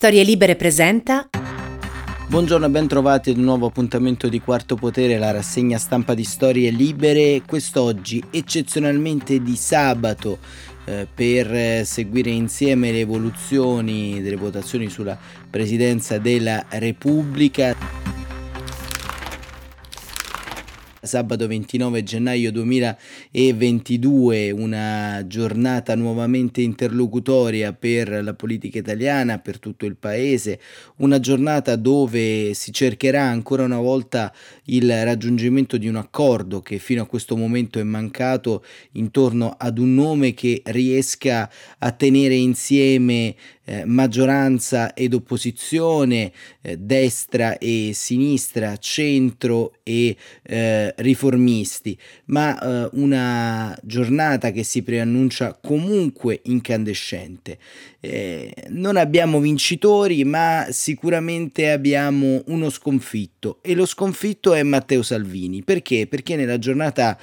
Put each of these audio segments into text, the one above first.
Storie Libere presenta. Buongiorno e ben trovati ad un nuovo appuntamento di Quarto Potere, la rassegna stampa di Storie Libere. Quest'oggi, eccezionalmente di sabato, eh, per seguire insieme le evoluzioni delle votazioni sulla presidenza della Repubblica. Sabato 29 gennaio 2022, una giornata nuovamente interlocutoria per la politica italiana, per tutto il paese, una giornata dove si cercherà ancora una volta il raggiungimento di un accordo che fino a questo momento è mancato intorno ad un nome che riesca a tenere insieme eh, maggioranza ed opposizione, eh, destra e sinistra, centro e eh, riformisti, ma eh, una giornata che si preannuncia comunque incandescente. Eh, non abbiamo vincitori, ma sicuramente abbiamo uno sconfitto e lo sconfitto è Matteo Salvini. Perché? Perché nella giornata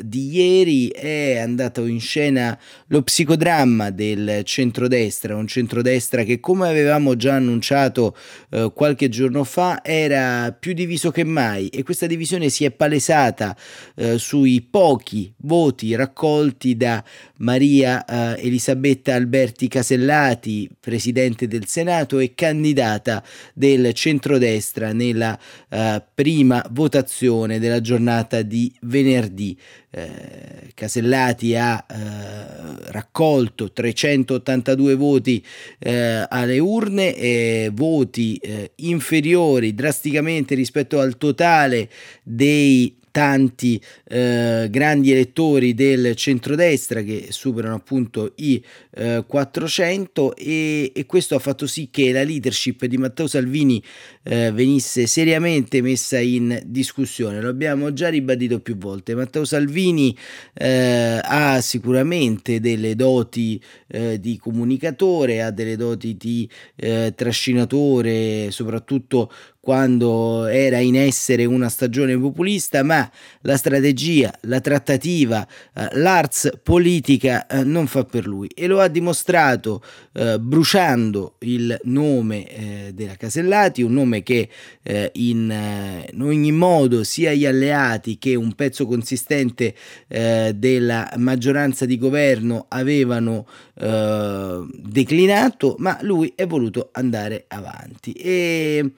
di ieri è andato in scena lo psicodramma del centrodestra, un centrodestra che come avevamo già annunciato eh, qualche giorno fa era più diviso che mai e questa divisione si è palesata eh, sui pochi voti raccolti da Maria eh, Elisabetta Alberti Casellati presidente del Senato e candidata del centrodestra nella uh, prima votazione della giornata di venerdì. Eh, Casellati ha eh, raccolto 382 voti eh, alle urne, voti eh, inferiori drasticamente rispetto al totale dei tanti eh, grandi elettori del centrodestra che superano appunto i eh, 400 e, e, questo ha fatto sì che la leadership di Matteo Salvini eh, venisse seriamente messa in discussione. Lo abbiamo già ribadito più volte. Matteo Salvini eh, ha sicuramente delle doti eh, di comunicatore, ha delle doti di eh, trascinatore, soprattutto quando era in essere una stagione populista, ma la strategia, la trattativa, eh, l'ars politica eh, non fa per lui e lo ha dimostrato eh, bruciando il nome della Casellati, un nome che in, ogni modo sia gli alleati che un pezzo consistente della maggioranza di governo avevano declinato, ma lui è voluto andare avanti. E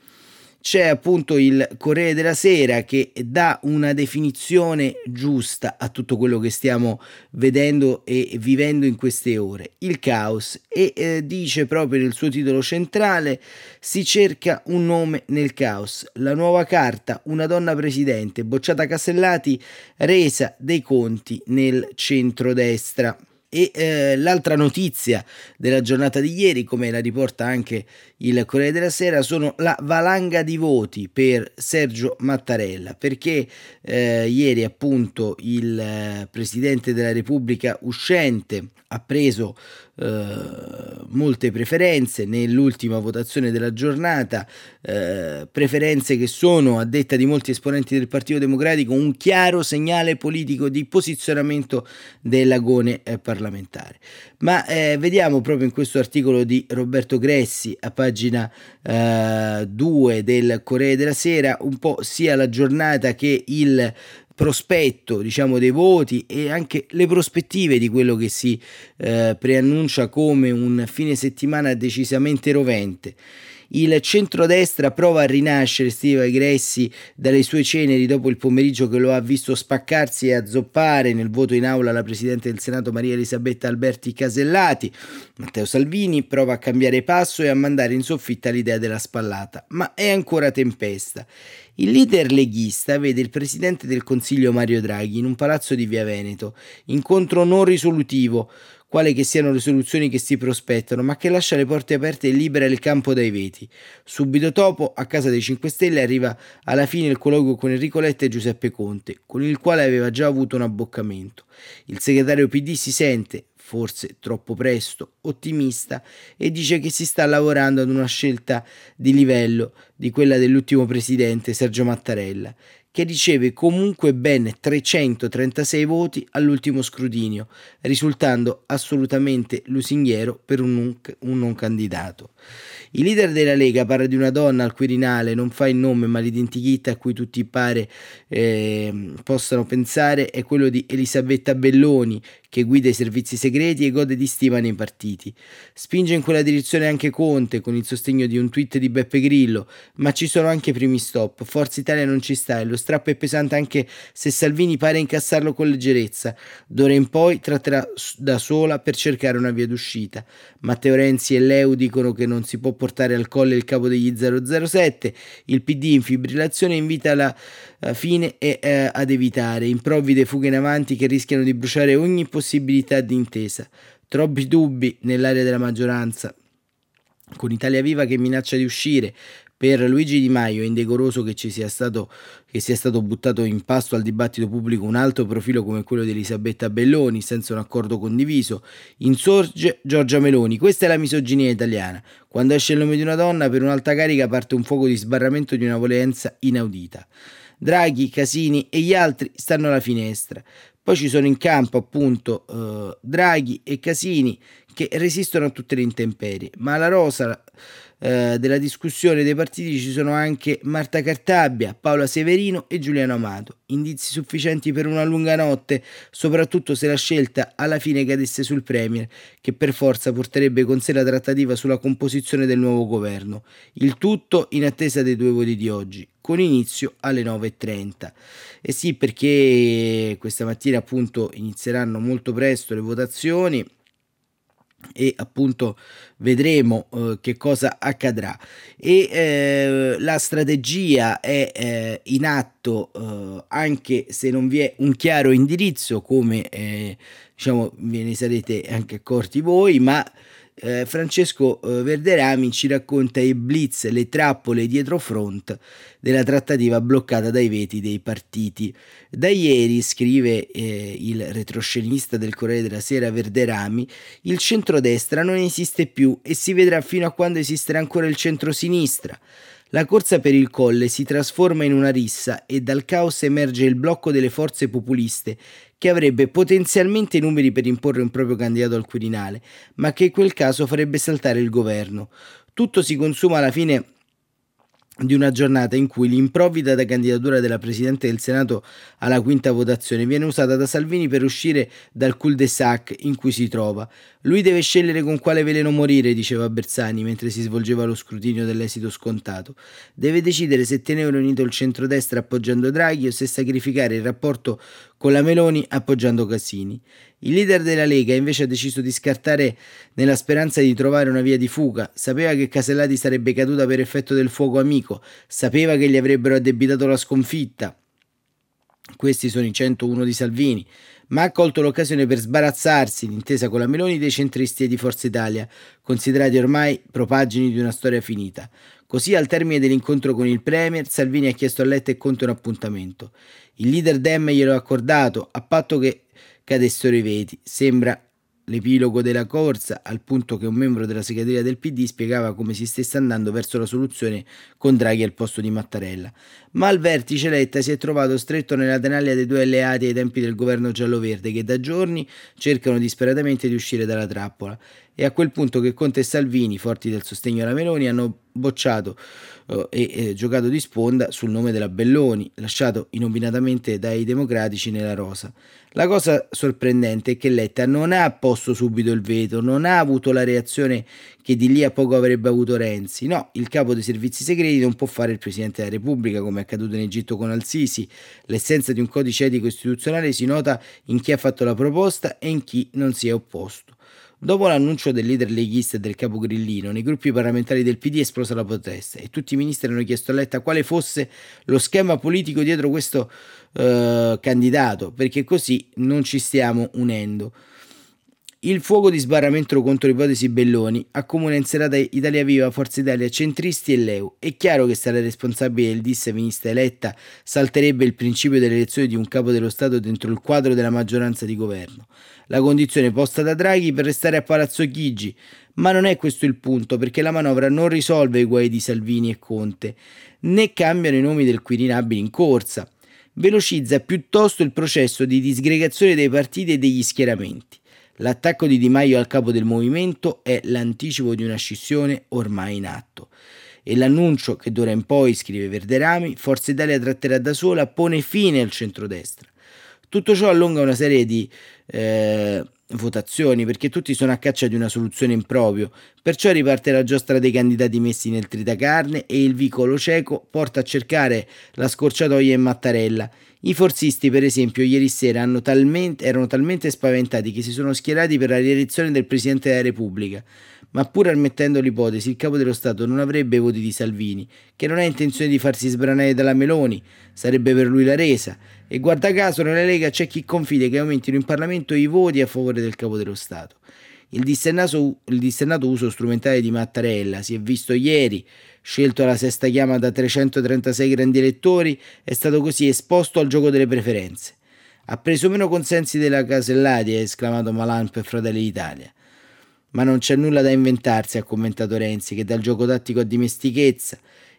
c'è appunto il Corriere della Sera che dà una definizione giusta a tutto quello che stiamo vedendo e vivendo in queste ore, il caos, e eh, dice proprio nel suo titolo centrale si cerca un nome nel caos, la nuova carta, una donna presidente, bocciata Casellati, resa dei conti nel centrodestra. E eh, l'altra notizia della giornata di ieri, come la riporta anche il Corriere della Sera, sono la valanga di voti per Sergio Mattarella, perché eh, ieri appunto il eh, Presidente della Repubblica uscente ha preso eh, molte preferenze nell'ultima votazione della giornata, eh, preferenze che sono, a detta di molti esponenti del Partito Democratico, un chiaro segnale politico di posizionamento dell'agone eh, parlamentare. Ma eh, vediamo proprio in questo articolo di Roberto Gressi, a pagina 2 eh, del Corriere della Sera, un po' sia la giornata che il prospetto diciamo dei voti e anche le prospettive di quello che si eh, preannuncia come un fine settimana decisamente rovente il centrodestra prova a rinascere, scrive Gressi, dalle sue ceneri dopo il pomeriggio che lo ha visto spaccarsi e azzoppare nel voto in aula la Presidente del Senato Maria Elisabetta Alberti Casellati. Matteo Salvini prova a cambiare passo e a mandare in soffitta l'idea della spallata, ma è ancora tempesta. Il leader leghista vede il presidente del Consiglio Mario Draghi in un palazzo di Via Veneto, incontro non risolutivo, quale che siano le soluzioni che si prospettano, ma che lascia le porte aperte e libera il campo dai veti. Subito dopo, a casa dei 5 Stelle, arriva alla fine il colloquio con Enrico Letta e Giuseppe Conte, con il quale aveva già avuto un abboccamento. Il segretario PD si sente, forse troppo presto, ottimista e dice che si sta lavorando ad una scelta di livello di quella dell'ultimo presidente Sergio Mattarella, che riceve comunque ben 336 voti all'ultimo scrutinio, risultando assolutamente lusinghiero per un non, un non candidato. Il leader della Lega parla di una donna al Quirinale, non fa il nome ma l'identikit a cui tutti pare eh, possano pensare è quello di Elisabetta Belloni, che guida i servizi segreti e gode di stima nei partiti. Spinge in quella direzione anche Conte con il sostegno di un tweet di Beppe Grillo, ma ci sono anche primi stop. Forza Italia non ci sta e lo strappo è pesante anche se Salvini pare incassarlo con leggerezza. D'ora in poi tratterà da sola per cercare una via d'uscita. Matteo Renzi e Leu dicono che non si può portare al colle il capo degli 007, il PD in fibrillazione invita alla fine e eh, ad evitare improvvide fughe in avanti che rischiano di bruciare ogni possibilità di intesa. Troppi dubbi nell'area della maggioranza. Con Italia Viva che minaccia di uscire, per Luigi Di Maio è indecoroso che ci sia stato, che sia stato buttato in pasto al dibattito pubblico un alto profilo come quello di Elisabetta Belloni senza un accordo condiviso. Insorge Giorgia Meloni. Questa è la misoginia italiana. Quando esce il nome di una donna, per un'alta carica parte un fuoco di sbarramento di una violenza inaudita. Draghi, Casini e gli altri stanno alla finestra. Poi ci sono in campo appunto eh, Draghi e Casini che resistono a tutte le intemperie, ma alla rosa eh, della discussione dei partiti ci sono anche Marta Cartabbia, Paola Severino e Giuliano Amato. Indizi sufficienti per una lunga notte, soprattutto se la scelta alla fine cadesse sul Premier, che per forza porterebbe con sé la trattativa sulla composizione del nuovo governo. Il tutto in attesa dei due voti di oggi, con inizio alle 9.30. E sì, perché questa mattina appunto inizieranno molto presto le votazioni e appunto vedremo eh, che cosa accadrà. E eh, la strategia è eh, in atto eh, anche se non vi è un chiaro indirizzo come eh, diciamo ve ne sarete anche accorti voi ma eh, Francesco eh, Verderami ci racconta i blitz, le trappole dietro front della trattativa bloccata dai veti dei partiti. Da ieri, scrive eh, il retroscenista del Corriere della Sera Verderami, il centrodestra non esiste più e si vedrà fino a quando esisterà ancora il centrosinistra. La corsa per il colle si trasforma in una rissa e dal caos emerge il blocco delle forze populiste che avrebbe potenzialmente i numeri per imporre un proprio candidato al Quirinale, ma che in quel caso farebbe saltare il governo. Tutto si consuma alla fine di una giornata in cui l'improvvida candidatura della Presidente del Senato alla quinta votazione viene usata da Salvini per uscire dal cul-de-sac in cui si trova. Lui deve scegliere con quale veleno morire, diceva Bersani mentre si svolgeva lo scrutinio dell'esito scontato. Deve decidere se tenere unito il centrodestra appoggiando Draghi o se sacrificare il rapporto con la Meloni appoggiando Casini. Il leader della Lega invece ha deciso di scartare nella speranza di trovare una via di fuga. Sapeva che Casellati sarebbe caduta per effetto del fuoco amico, sapeva che gli avrebbero addebitato la sconfitta. Questi sono i 101 di Salvini, ma ha colto l'occasione per sbarazzarsi, d'intesa con la Meloni, dei centristi e di Forza Italia, considerati ormai propagini di una storia finita. Così, al termine dell'incontro con il Premier, Salvini ha chiesto a Letta e Conte un appuntamento. Il leader Dem glielo ha accordato, a patto che cadessero i veti. Sembra l'epilogo della corsa, al punto che un membro della segreteria del PD spiegava come si stesse andando verso la soluzione con Draghi al posto di Mattarella. Ma al vertice Letta si è trovato stretto nella tenaglia dei due alleati ai tempi del governo giallo-verde che da giorni cercano disperatamente di uscire dalla trappola. E a quel punto che Conte e Salvini, forti del sostegno alla Meloni, hanno bocciato eh, e eh, giocato di sponda sul nome della Belloni, lasciato inopinatamente dai democratici nella rosa. La cosa sorprendente è che Letta non ha posto subito il veto, non ha avuto la reazione che di lì a poco avrebbe avuto Renzi. No, il capo dei servizi segreti non può fare il Presidente della Repubblica, come è accaduto in Egitto con Al-Sisi. L'essenza di un codice etico istituzionale si nota in chi ha fatto la proposta e in chi non si è opposto. Dopo l'annuncio del leader leghista e del capo grillino, nei gruppi parlamentari del PD è esplosa la protesta e tutti i ministri hanno chiesto a Letta quale fosse lo schema politico dietro questo uh, candidato, perché così non ci stiamo unendo. Il fuoco di sbarramento contro l'ipotesi Belloni accomuna in serata Italia Viva, Forza Italia, centristi e Leu. È chiaro che sarà responsabile del dis ministra eletta salterebbe il principio dell'elezione di un capo dello Stato dentro il quadro della maggioranza di governo. La condizione posta da Draghi per restare a Palazzo Chigi. Ma non è questo il punto, perché la manovra non risolve i guai di Salvini e Conte, né cambiano i nomi del Quirinabili in corsa. velocizza piuttosto il processo di disgregazione dei partiti e degli schieramenti. L'attacco di Di Maio al capo del movimento è l'anticipo di una scissione ormai in atto. E l'annuncio che d'ora in poi, scrive Verderami, Forza Italia tratterà da sola, pone fine al centrodestra. Tutto ciò allunga una serie di eh, votazioni perché tutti sono a caccia di una soluzione in proprio, perciò riparte la giostra dei candidati messi nel tritacarne e il vicolo cieco porta a cercare la scorciatoia in Mattarella. I forzisti, per esempio, ieri sera talmente, erano talmente spaventati che si sono schierati per la rielezione del Presidente della Repubblica ma pur ammettendo l'ipotesi, il capo dello Stato non avrebbe voti di Salvini, che non ha intenzione di farsi sbranare dalla Meloni, sarebbe per lui la resa. E guarda caso nella Lega c'è chi confida che aumentino in Parlamento i voti a favore del capo dello Stato. Il dissennato, il dissennato uso strumentale di Mattarella si è visto ieri, scelto alla sesta chiama da 336 grandi elettori, è stato così esposto al gioco delle preferenze. Ha preso meno consensi della Casellati, ha esclamato Malan per Fratelli d'Italia. Ma non c'è nulla da inventarsi, ha commentato Renzi, che dal gioco tattico a dimestichezza.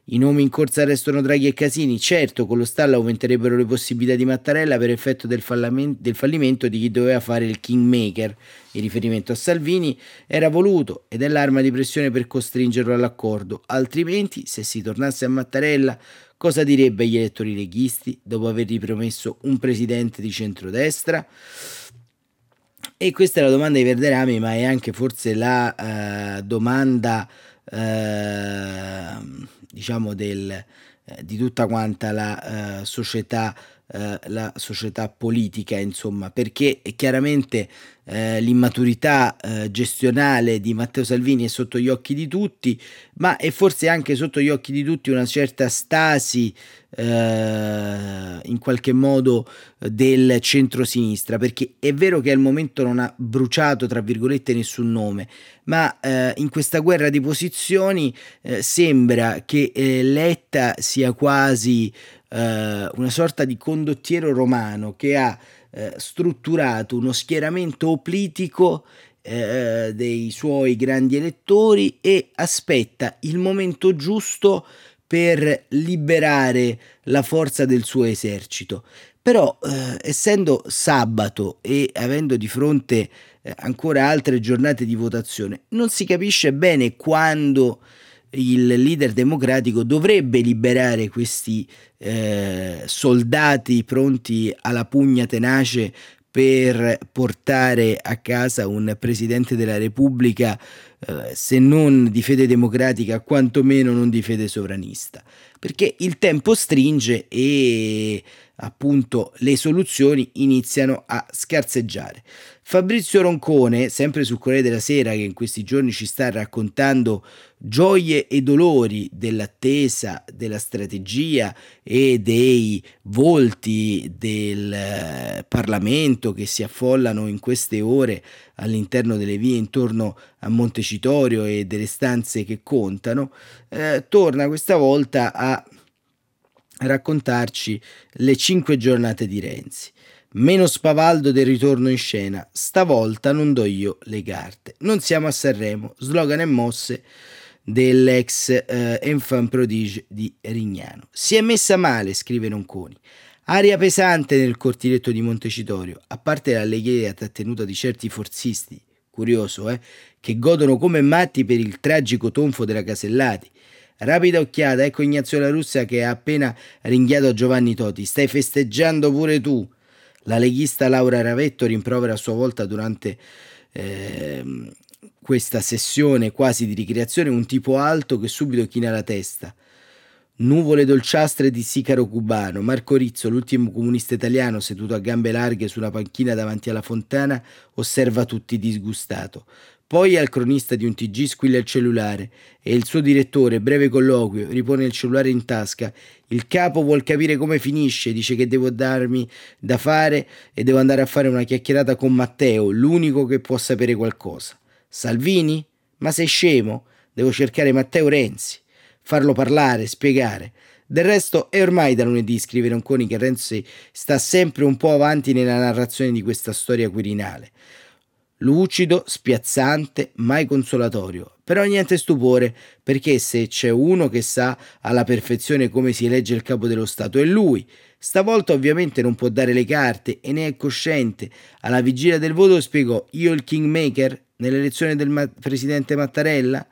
I nomi in corsa restano Draghi e Casini. Certo, con lo stallo aumenterebbero le possibilità di Mattarella per effetto del, del fallimento di chi doveva fare il kingmaker. Il riferimento a Salvini era voluto ed è l'arma di pressione per costringerlo all'accordo. Altrimenti, se si tornasse a Mattarella, cosa direbbe agli elettori leghisti dopo aver ripromesso un presidente di centrodestra? E questa è la domanda di Verderami, ma è anche forse la uh, domanda, uh, diciamo, del, uh, di tutta quanta la società eh, la società politica, insomma, perché chiaramente eh, l'immaturità eh, gestionale di Matteo Salvini è sotto gli occhi di tutti, ma è forse anche sotto gli occhi di tutti una certa stasi eh, in qualche modo del centro-sinistra, perché è vero che al momento non ha bruciato, tra virgolette, nessun nome, ma eh, in questa guerra di posizioni eh, sembra che Letta sia quasi eh, una sorta di condottiero romano che ha eh, strutturato uno schieramento oplitico eh, dei suoi grandi elettori e aspetta il momento giusto per liberare la forza del suo esercito. Però, eh, essendo sabato e avendo di fronte eh, ancora altre giornate di votazione, non si capisce bene quando il leader democratico dovrebbe liberare questi eh, soldati pronti alla pugna tenace per portare a casa un presidente della Repubblica, eh, se non di fede democratica, quantomeno non di fede sovranista. Perché il tempo stringe e appunto le soluzioni iniziano a scarseggiare. Fabrizio Roncone, sempre sul Corriere della Sera, che in questi giorni ci sta raccontando gioie e dolori dell'attesa, della strategia e dei volti del eh, Parlamento che si affollano in queste ore all'interno delle vie intorno a Montecitorio e delle stanze che contano, eh, torna questa volta a raccontarci le cinque giornate di Renzi. Meno spavaldo del ritorno in scena, stavolta non do io le carte. Non siamo a Sanremo, slogan e mosse dell'ex eh, enfant prodige di Rignano. Si è messa male, scrive Ronconi. Aria pesante nel cortiletto di Montecitorio, a parte la leghiera trattenuta di certi forzisti, curioso, eh, che godono come matti per il tragico tonfo della Casellati. Rapida occhiata, ecco Ignazio La Russia che ha appena ringhiato Giovanni Toti. Stai festeggiando pure tu. La leghista Laura Ravetto rimprovera a sua volta durante eh, questa sessione quasi di ricreazione un tipo alto che subito china la testa. Nuvole dolciastre di Sicaro cubano. Marco Rizzo, l'ultimo comunista italiano seduto a gambe larghe su una panchina davanti alla fontana, osserva tutti disgustato. Poi al cronista di un TG squilla il cellulare e il suo direttore, breve colloquio, ripone il cellulare in tasca. Il capo vuol capire come finisce, dice che devo darmi da fare e devo andare a fare una chiacchierata con Matteo, l'unico che può sapere qualcosa. Salvini? Ma sei scemo? Devo cercare Matteo Renzi, farlo parlare, spiegare. Del resto è ormai da lunedì, scrive Ronconi, che Renzi sta sempre un po' avanti nella narrazione di questa storia quirinale. Lucido, spiazzante, mai consolatorio. Però niente stupore, perché se c'è uno che sa alla perfezione come si elegge il capo dello Stato è lui. Stavolta ovviamente non può dare le carte e ne è cosciente. Alla vigilia del voto spiegò io il kingmaker nell'elezione del ma- presidente Mattarella?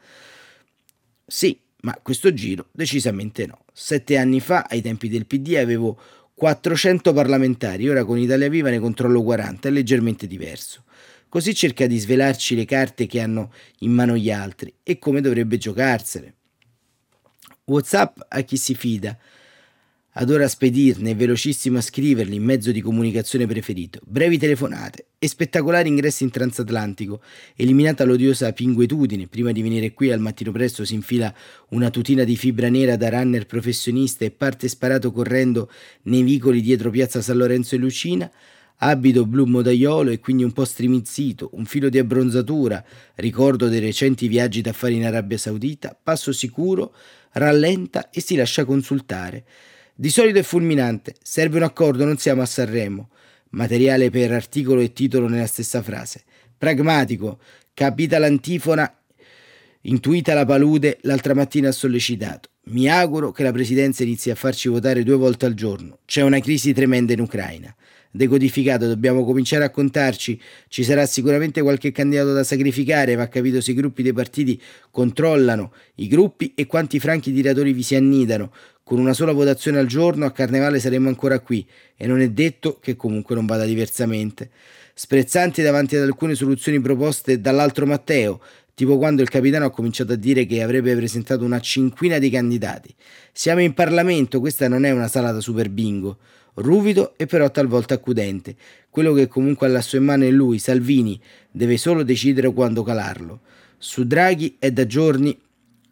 Sì, ma questo giro decisamente no. Sette anni fa, ai tempi del PD, avevo 400 parlamentari, ora con Italia Viva ne controllo 40, è leggermente diverso. Così cerca di svelarci le carte che hanno in mano gli altri e come dovrebbe giocarsele. WhatsApp a chi si fida, adora spedirne e velocissimo a scriverli in mezzo di comunicazione preferito, brevi telefonate e spettacolari ingressi in transatlantico, eliminata l'odiosa pinguetudine, prima di venire qui al mattino presto si infila una tutina di fibra nera da runner professionista e parte sparato correndo nei vicoli dietro piazza San Lorenzo e Lucina, abito blu modaiolo e quindi un po' strimizzito, un filo di abbronzatura, ricordo dei recenti viaggi d'affari in Arabia Saudita, passo sicuro, rallenta e si lascia consultare. Di solito è fulminante, serve un accordo, non siamo a Sanremo. Materiale per articolo e titolo nella stessa frase. Pragmatico, capita l'antifona, intuita la palude, l'altra mattina ha sollecitato. Mi auguro che la presidenza inizi a farci votare due volte al giorno. C'è una crisi tremenda in Ucraina decodificato, dobbiamo cominciare a contarci, ci sarà sicuramente qualche candidato da sacrificare, va capito se i gruppi dei partiti controllano i gruppi e quanti franchi tiratori vi si annidano. Con una sola votazione al giorno a Carnevale saremo ancora qui e non è detto che comunque non vada diversamente. Sprezzanti davanti ad alcune soluzioni proposte dall'altro Matteo, tipo quando il capitano ha cominciato a dire che avrebbe presentato una cinquina di candidati. Siamo in Parlamento, questa non è una sala da super bingo ruvido e però talvolta accudente. Quello che comunque ha lasso in mano è lui, Salvini, deve solo decidere quando calarlo. Su Draghi è da giorni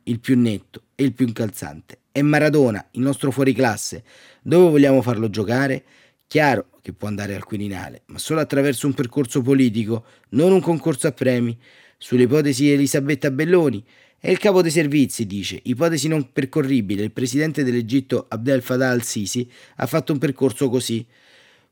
il più netto e il più incalzante. È Maradona, il nostro fuoriclasse. Dove vogliamo farlo giocare? Chiaro che può andare al Quirinale, ma solo attraverso un percorso politico, non un concorso a premi. Sulle ipotesi Elisabetta Belloni, è il capo dei servizi, dice, ipotesi non percorribile. Il presidente dell'Egitto Abdel Fattah al-Sisi ha fatto un percorso così.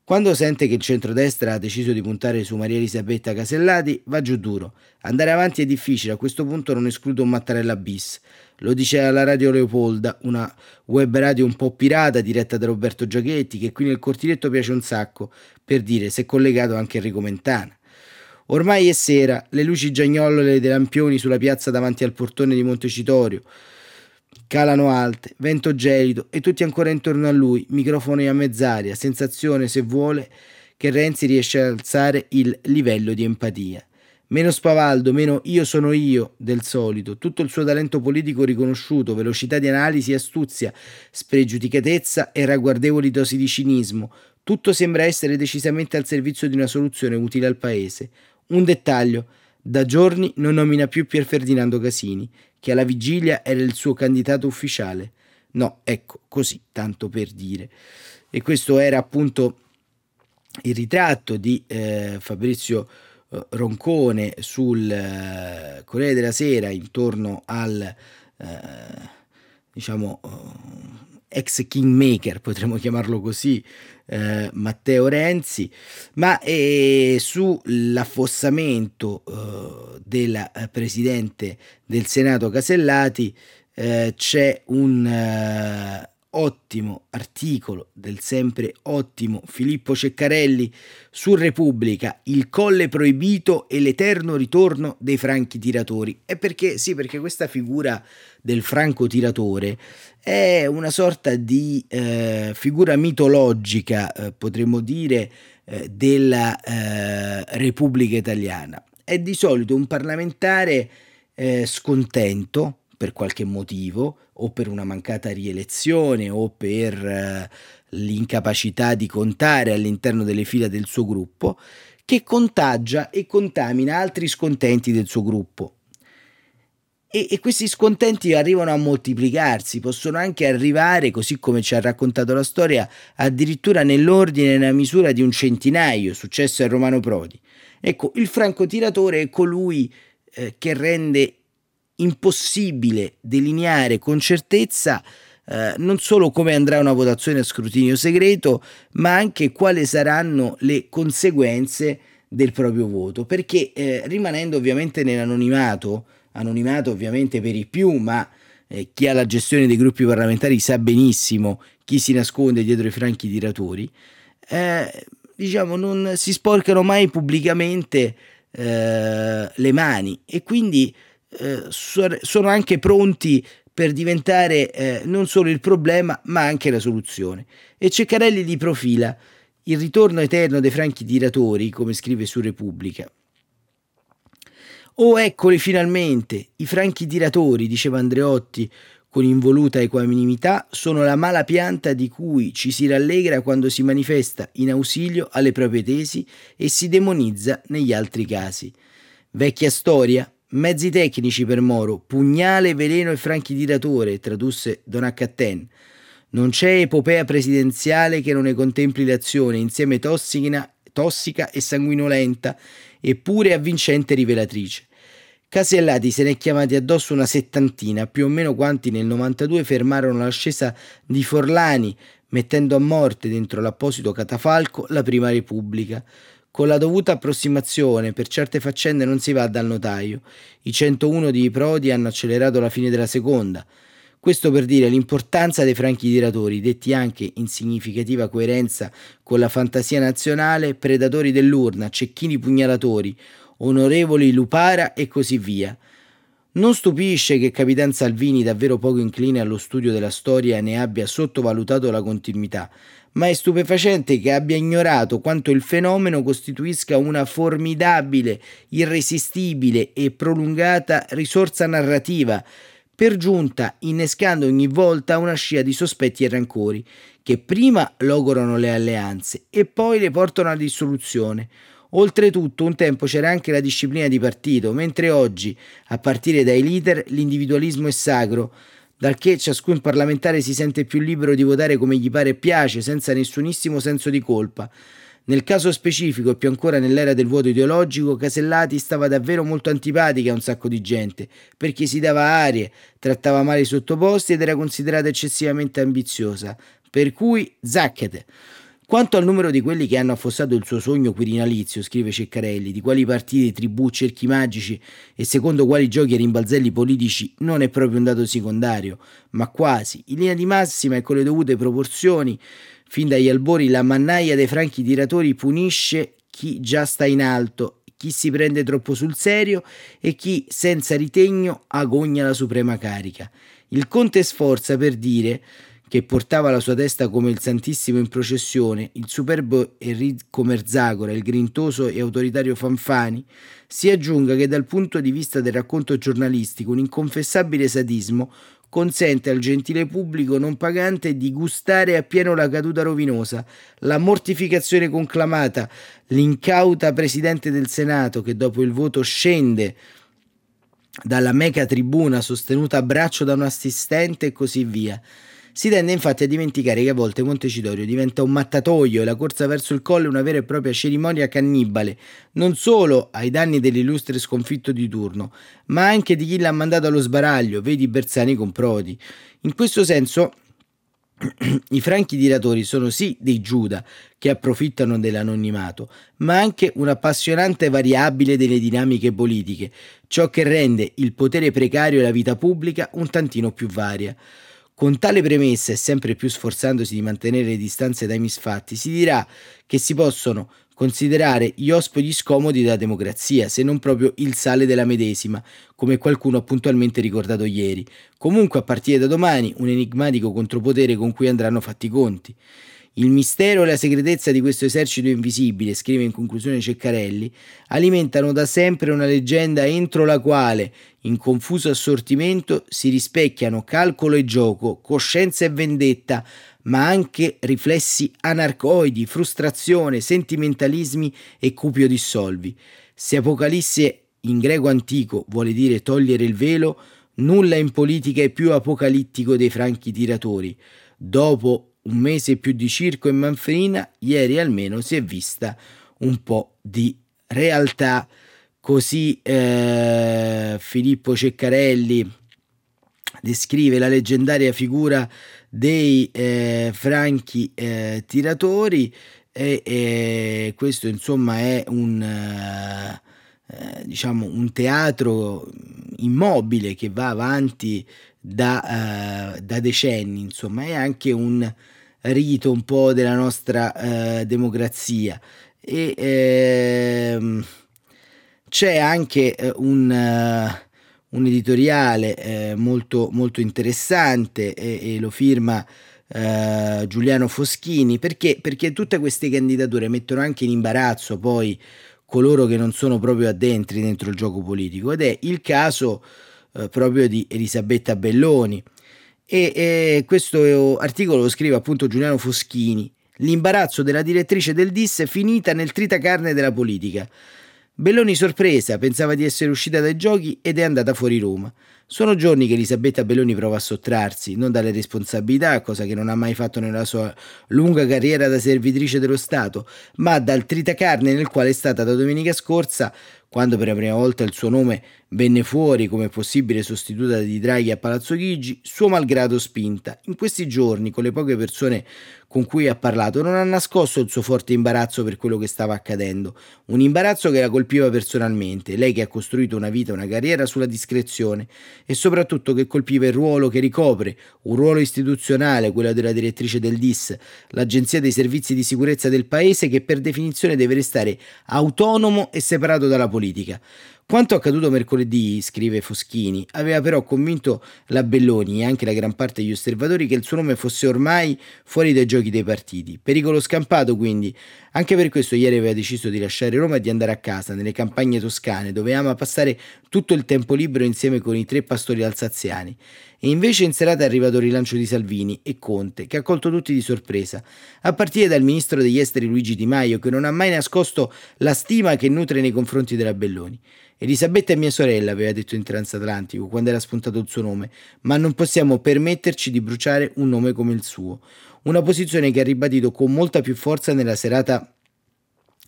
Quando sente che il centrodestra ha deciso di puntare su Maria Elisabetta Casellati, va giù duro. Andare avanti è difficile, a questo punto non escludo un Mattarella bis. Lo dice alla Radio Leopolda, una web radio un po' pirata diretta da Roberto Giachetti, che qui nel cortiletto piace un sacco, per dire se è collegato anche Enrico Mentana. Ormai è sera, le luci giagnolole dei lampioni sulla piazza davanti al portone di Montecitorio calano alte, vento gelido e tutti ancora intorno a lui, microfoni a mezz'aria, sensazione, se vuole, che Renzi riesce a alzare il livello di empatia. Meno spavaldo, meno io sono io del solito, tutto il suo talento politico riconosciuto, velocità di analisi, astuzia, spregiudicatezza e ragguardevoli dosi di cinismo, tutto sembra essere decisamente al servizio di una soluzione utile al paese. Un dettaglio, da giorni non nomina più Pier Ferdinando Casini, che alla vigilia era il suo candidato ufficiale. No, ecco, così, tanto per dire. E questo era appunto il ritratto di eh, Fabrizio eh, Roncone sul eh, Corriere della Sera intorno al eh, diciamo ex kingmaker, potremmo chiamarlo così, eh, Matteo Renzi, ma eh, sull'affossamento eh, della eh, Presidente del Senato Casellati eh, c'è un ottimo articolo del sempre ottimo Filippo Ceccarelli su Repubblica, il colle proibito e l'eterno ritorno dei franchi tiratori. E perché? Sì, perché questa figura del franco tiratore è una sorta di eh, figura mitologica, eh, potremmo dire, eh, della eh, Repubblica Italiana. È di solito un parlamentare eh, scontento per qualche motivo, o per una mancata rielezione, o per eh, l'incapacità di contare all'interno delle fila del suo gruppo, che contagia e contamina altri scontenti del suo gruppo. E, e, questi scontenti arrivano a moltiplicarsi, possono anche arrivare, così come ci ha raccontato la storia, addirittura nell'ordine e nella misura di un centinaio, successo a Romano Prodi. Ecco, il francotiratore è colui eh, che rende impossibile delineare con certezza eh, non solo come andrà una votazione a scrutinio segreto, ma anche quali saranno le conseguenze del proprio voto, perché eh, rimanendo ovviamente nell'anonimato, anonimato ovviamente per i più, ma eh, chi ha la gestione dei gruppi parlamentari sa benissimo chi si nasconde dietro i franchi tiratori, eh, diciamo, non si sporcano mai pubblicamente eh, le mani. E quindi eh, sono anche pronti per diventare eh, non solo il problema ma anche la soluzione. E Ceccarelli li profila il ritorno eterno dei franchi tiratori, come scrive su Repubblica. Oh, eccoli finalmente, i franchi tiratori, diceva Andreotti con involuta equanimità, sono la mala pianta di cui ci si rallegra quando si manifesta in ausilio alle proprie tesi e si demonizza negli altri casi. Vecchia storia, mezzi tecnici per Moro, pugnale, veleno e franchi tiratore, tradusse Don Accatten. Non c'è epopea presidenziale che non ne contempli l'azione insieme tossica, tossica e sanguinolenta, eppure avvincente rivelatrice. Casellati se ne è chiamati addosso una settantina, più o meno quanti nel 92 fermarono l'ascesa di Forlani, mettendo a morte dentro l'apposito catafalco la Prima Repubblica. Con la dovuta approssimazione, per certe faccende non si va dal notaio. I 101 di Prodi hanno accelerato la fine della seconda. Questo per dire l'importanza dei franchi tiratori, detti anche in significativa coerenza con la fantasia nazionale, predatori dell'urna, cecchini pugnalatori, onorevoli Lupara e così via. Non stupisce che Capitan Salvini, davvero poco incline allo studio della storia, ne abbia sottovalutato la continuità, ma è stupefacente che abbia ignorato quanto il fenomeno costituisca una formidabile, irresistibile e prolungata risorsa narrativa, per giunta innescando ogni volta una scia di sospetti e rancori, che prima logorano le alleanze e poi le portano alla dissoluzione, Oltretutto un tempo c'era anche la disciplina di partito, mentre oggi, a partire dai leader, l'individualismo è sacro, dal che ciascun parlamentare si sente più libero di votare come gli pare e piace, senza nessunissimo senso di colpa. Nel caso specifico, e più ancora nell'era del voto ideologico, Casellati stava davvero molto antipatica a un sacco di gente, perché si dava arie, trattava male i sottoposti ed era considerata eccessivamente ambiziosa. Per cui, zacchete! Quanto al numero di quelli che hanno affossato il suo sogno quirinalizio, scrive Ceccarelli, di quali partiti, tribù, cerchi magici e secondo quali giochi e rimbalzelli politici non è proprio un dato secondario, ma quasi, in linea di massima e con le dovute proporzioni, fin dagli albori la mannaia dei franchi tiratori punisce chi già sta in alto, chi si prende troppo sul serio e chi senza ritegno agogna la suprema carica. Il conte sforza per dire che portava la sua testa come il Santissimo in processione, il superbo Enrico Merzagora, il grintoso e autoritario Fanfani, si aggiunga che dal punto di vista del racconto giornalistico un inconfessabile sadismo consente al gentile pubblico non pagante di gustare appieno la caduta rovinosa, la mortificazione conclamata, l'incauta Presidente del Senato che dopo il voto scende dalla meca tribuna sostenuta a braccio da un assistente e così via. Si tende infatti a dimenticare che a volte Montecitorio diventa un mattatoio e la corsa verso il colle una vera e propria cerimonia cannibale, non solo ai danni dell'illustre sconfitto di turno, ma anche di chi l'ha mandato allo sbaraglio, vedi Bersani con Prodi. In questo senso i franchi tiratori sono sì dei Giuda che approfittano dell'anonimato, ma anche un'appassionante variabile delle dinamiche politiche, ciò che rende il potere precario e la vita pubblica un tantino più varia. Con tale premessa e sempre più sforzandosi di mantenere le distanze dai misfatti, si dirà che si possono considerare gli ospiti scomodi della democrazia, se non proprio il sale della medesima, come qualcuno ha puntualmente ricordato ieri. Comunque, a partire da domani, un enigmatico contropotere con cui andranno fatti i conti. Il mistero e la segretezza di questo esercito invisibile, scrive in conclusione Ceccarelli, alimentano da sempre una leggenda entro la quale, in confuso assortimento, si rispecchiano calcolo e gioco, coscienza e vendetta, ma anche riflessi anarcoidi, frustrazione, sentimentalismi e cupio dissolvi. Se Apocalisse in greco antico vuole dire togliere il velo, nulla in politica è più apocalittico dei franchi tiratori. Dopo un mese più di circo in Manfrina, ieri almeno si è vista un po' di realtà. Così eh, Filippo Ceccarelli descrive la leggendaria figura dei eh, franchi eh, tiratori e, questo insomma è un, eh, diciamo un teatro immobile che va avanti da, uh, da, decenni, insomma, è anche un rito un po' della nostra uh, democrazia. E ehm, c'è anche un, uh, un editoriale molto, molto interessante e, e lo firma Uh, Giuliano Foschini, perché, perché tutte queste candidature mettono anche in imbarazzo poi coloro che non sono proprio addentri dentro il gioco politico ed è il caso uh, proprio di Elisabetta Belloni. E, e questo articolo lo scrive appunto Giuliano Foschini. L'imbarazzo della direttrice del DIS è finita nel tritacarne della politica. Belloni sorpresa, pensava di essere uscita dai giochi ed è andata fuori Roma. Sono giorni che Elisabetta Belloni prova a sottrarsi, non dalle responsabilità, cosa che non ha mai fatto nella sua lunga carriera da servitrice dello Stato, ma dal tritacarne nel quale è stata da domenica scorsa, quando per la prima volta il suo nome venne fuori come possibile sostituta di Draghi a Palazzo Chigi, suo malgrado spinta. In questi giorni, con le poche persone con cui ha parlato, non ha nascosto il suo forte imbarazzo per quello che stava accadendo, un imbarazzo che la colpiva personalmente, lei che ha costruito una vita, una carriera sulla discrezione e soprattutto che colpiva il ruolo che ricopre, un ruolo istituzionale, quello della direttrice del DIS, l'Agenzia dei Servizi di Sicurezza del Paese che per definizione deve restare autonomo e separato dalla politica. Quanto accaduto mercoledì, scrive Foschini, aveva però convinto la Belloni e anche la gran parte degli osservatori che il suo nome fosse ormai fuori dai giochi dei partiti. Pericolo scampato quindi. Anche per questo ieri aveva deciso di lasciare Roma e di andare a casa, nelle campagne toscane, dove ama passare tutto il tempo libero insieme con i tre pastori alsaziani. E invece in serata è arrivato il rilancio di Salvini e Conte, che ha colto tutti di sorpresa, a partire dal ministro degli esteri Luigi Di Maio, che non ha mai nascosto la stima che nutre nei confronti della Belloni. Elisabetta è mia sorella, aveva detto in transatlantico quando era spuntato il suo nome, ma non possiamo permetterci di bruciare un nome come il suo. Una posizione che ha ribadito con molta più forza nella serata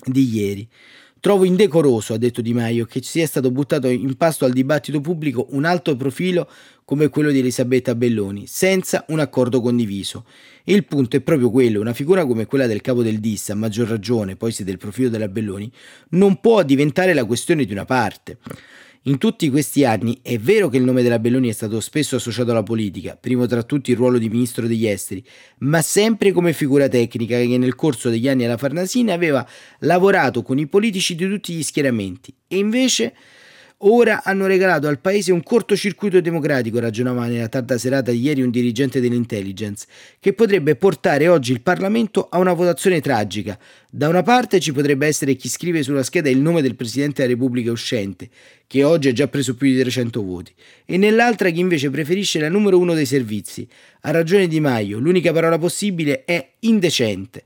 di ieri. Trovo indecoroso, ha detto Di Maio, che sia stato buttato in pasto al dibattito pubblico un alto profilo come quello di Elisabetta Belloni, senza un accordo condiviso. E il punto è proprio quello, una figura come quella del capo del DIS, a maggior ragione, poi se del profilo della Belloni, non può diventare la questione di una parte. In tutti questi anni è vero che il nome della Belloni è stato spesso associato alla politica, primo tra tutti il ruolo di ministro degli esteri, ma sempre come figura tecnica che nel corso degli anni alla Farnasina aveva lavorato con i politici di tutti gli schieramenti. E invece Ora hanno regalato al paese un cortocircuito democratico, ragionava nella tarda serata ieri un dirigente dell'intelligence, che potrebbe portare oggi il Parlamento a una votazione tragica. Da una parte ci potrebbe essere chi scrive sulla scheda il nome del Presidente della Repubblica uscente, che oggi ha già preso più di 300 voti, e nell'altra chi invece preferisce la numero uno dei servizi. Ha ragione Di Maio, l'unica parola possibile è indecente.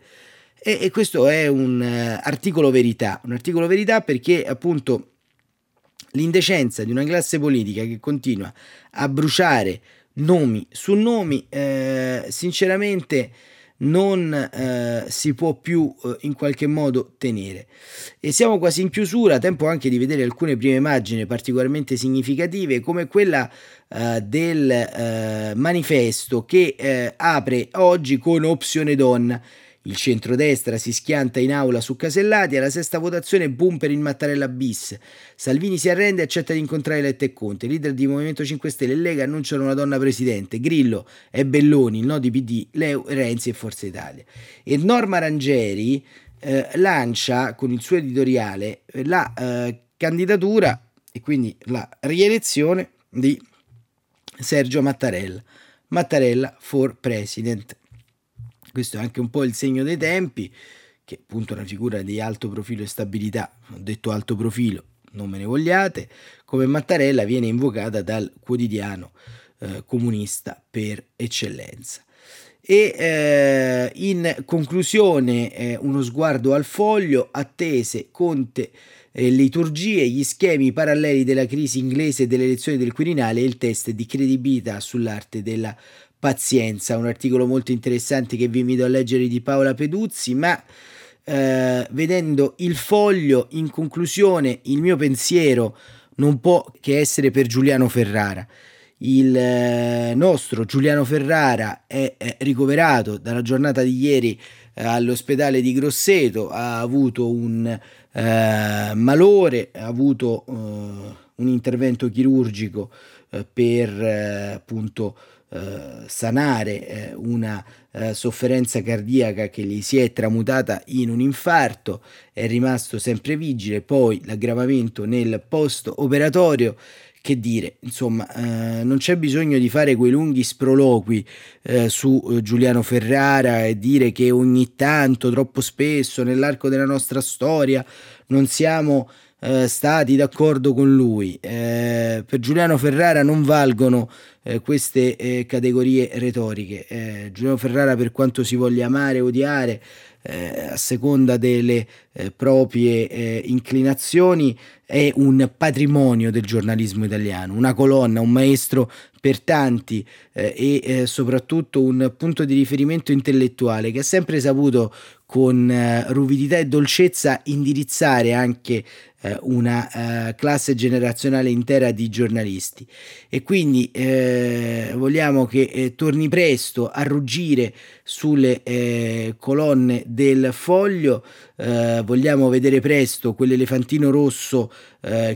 E, questo è un uh, articolo verità, un articolo verità perché appunto L'indecenza di una classe politica che continua a bruciare nomi su nomi, eh, sinceramente non eh, si può più eh, in qualche modo tenere. E siamo quasi in chiusura, tempo anche di vedere alcune prime immagini particolarmente significative, come quella eh, del eh, manifesto che eh, apre oggi con opzione donna il centrodestra si schianta in aula su Casellati, alla sesta votazione boom per il Mattarella bis. Salvini si arrende e accetta di incontrare Letta e Conte. I leader di Movimento 5 Stelle e Lega annunciano una donna presidente. Grillo e Belloni, il no di PD, Leo, Renzi e Forza Italia. E Norma Rangeri eh, lancia con il suo editoriale eh, la eh, candidatura e quindi la rielezione di Sergio Mattarella. Mattarella for President. Questo è anche un po' il segno dei tempi, che appunto una figura di alto profilo e stabilità, ho detto alto profilo, non me ne vogliate, come Mattarella viene invocata dal quotidiano eh, comunista per eccellenza. E eh, in conclusione eh, uno sguardo al foglio, attese, Conte, eh, liturgie, gli schemi paralleli della crisi inglese e delle elezioni del Quirinale e il test di credibilità sull'arte della pazienza, un articolo molto interessante che vi invito a leggere di Paola Peduzzi, ma eh, vedendo il foglio, in conclusione, il mio pensiero non può che essere per Giuliano Ferrara. il eh, nostro Giuliano Ferrara è, ricoverato dalla giornata di ieri eh, all'ospedale di Grosseto, ha avuto un eh, malore, ha avuto un intervento chirurgico per eh, sanare una sofferenza cardiaca che gli si è tramutata in un infarto, è rimasto sempre vigile, poi l'aggravamento nel post operatorio che dire, insomma, eh, non c'è bisogno di fare quei lunghi sproloqui eh, su eh, Giuliano Ferrara e dire che ogni tanto, troppo spesso, nell'arco della nostra storia, non siamo eh, stati d'accordo con lui. Eh, per Giuliano Ferrara non valgono eh, queste categorie retoriche. Giuliano Ferrara, per quanto si voglia amare, odiare, a seconda delle proprie inclinazioni, è un patrimonio del giornalismo italiano, una colonna, un maestro per tanti eh, e eh, soprattutto un punto di riferimento intellettuale che ha sempre saputo con eh, ruvidità e dolcezza indirizzare anche eh, una eh, classe generazionale intera di giornalisti e quindi eh, vogliamo che torni presto a ruggire sulle colonne del foglio vogliamo vedere presto quell'elefantino rosso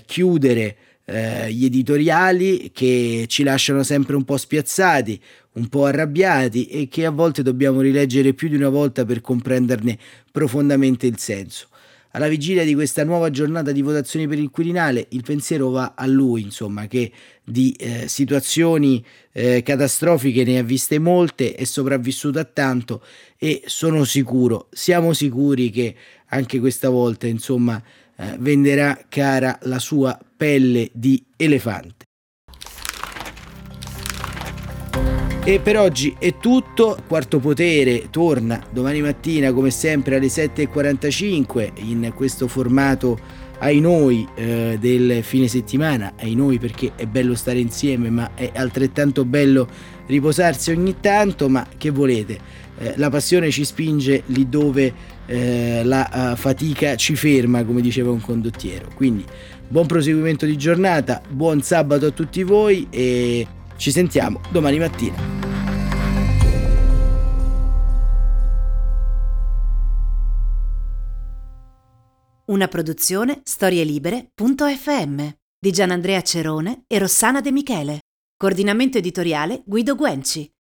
chiudere eh, gli editoriali che ci lasciano sempre un po' spiazzati, un po' arrabbiati e che a volte dobbiamo rileggere più di una volta per comprenderne profondamente il senso. Alla vigilia di questa nuova giornata di votazioni per il Quirinale, il pensiero va a lui, insomma, che di eh, situazioni eh, catastrofiche ne ha viste molte, è sopravvissuto a tanto e sono sicuro, siamo sicuri che anche questa volta, insomma, eh, venderà cara la sua pelle di elefante. E per oggi è tutto, Quarto Potere torna domani mattina come sempre alle 7.45 in questo formato ai noi eh, del fine settimana, ai noi perché è bello stare insieme ma è altrettanto bello riposarsi ogni tanto, ma che volete, eh, la passione ci spinge lì dove eh, la uh, fatica ci ferma, come diceva un condottiero. Quindi buon proseguimento di giornata, buon sabato a tutti voi e ci sentiamo domani mattina. Una produzione storielibere.fm di Gianandrea Cerone e Rossana De Michele. Coordinamento editoriale Guido Guenci.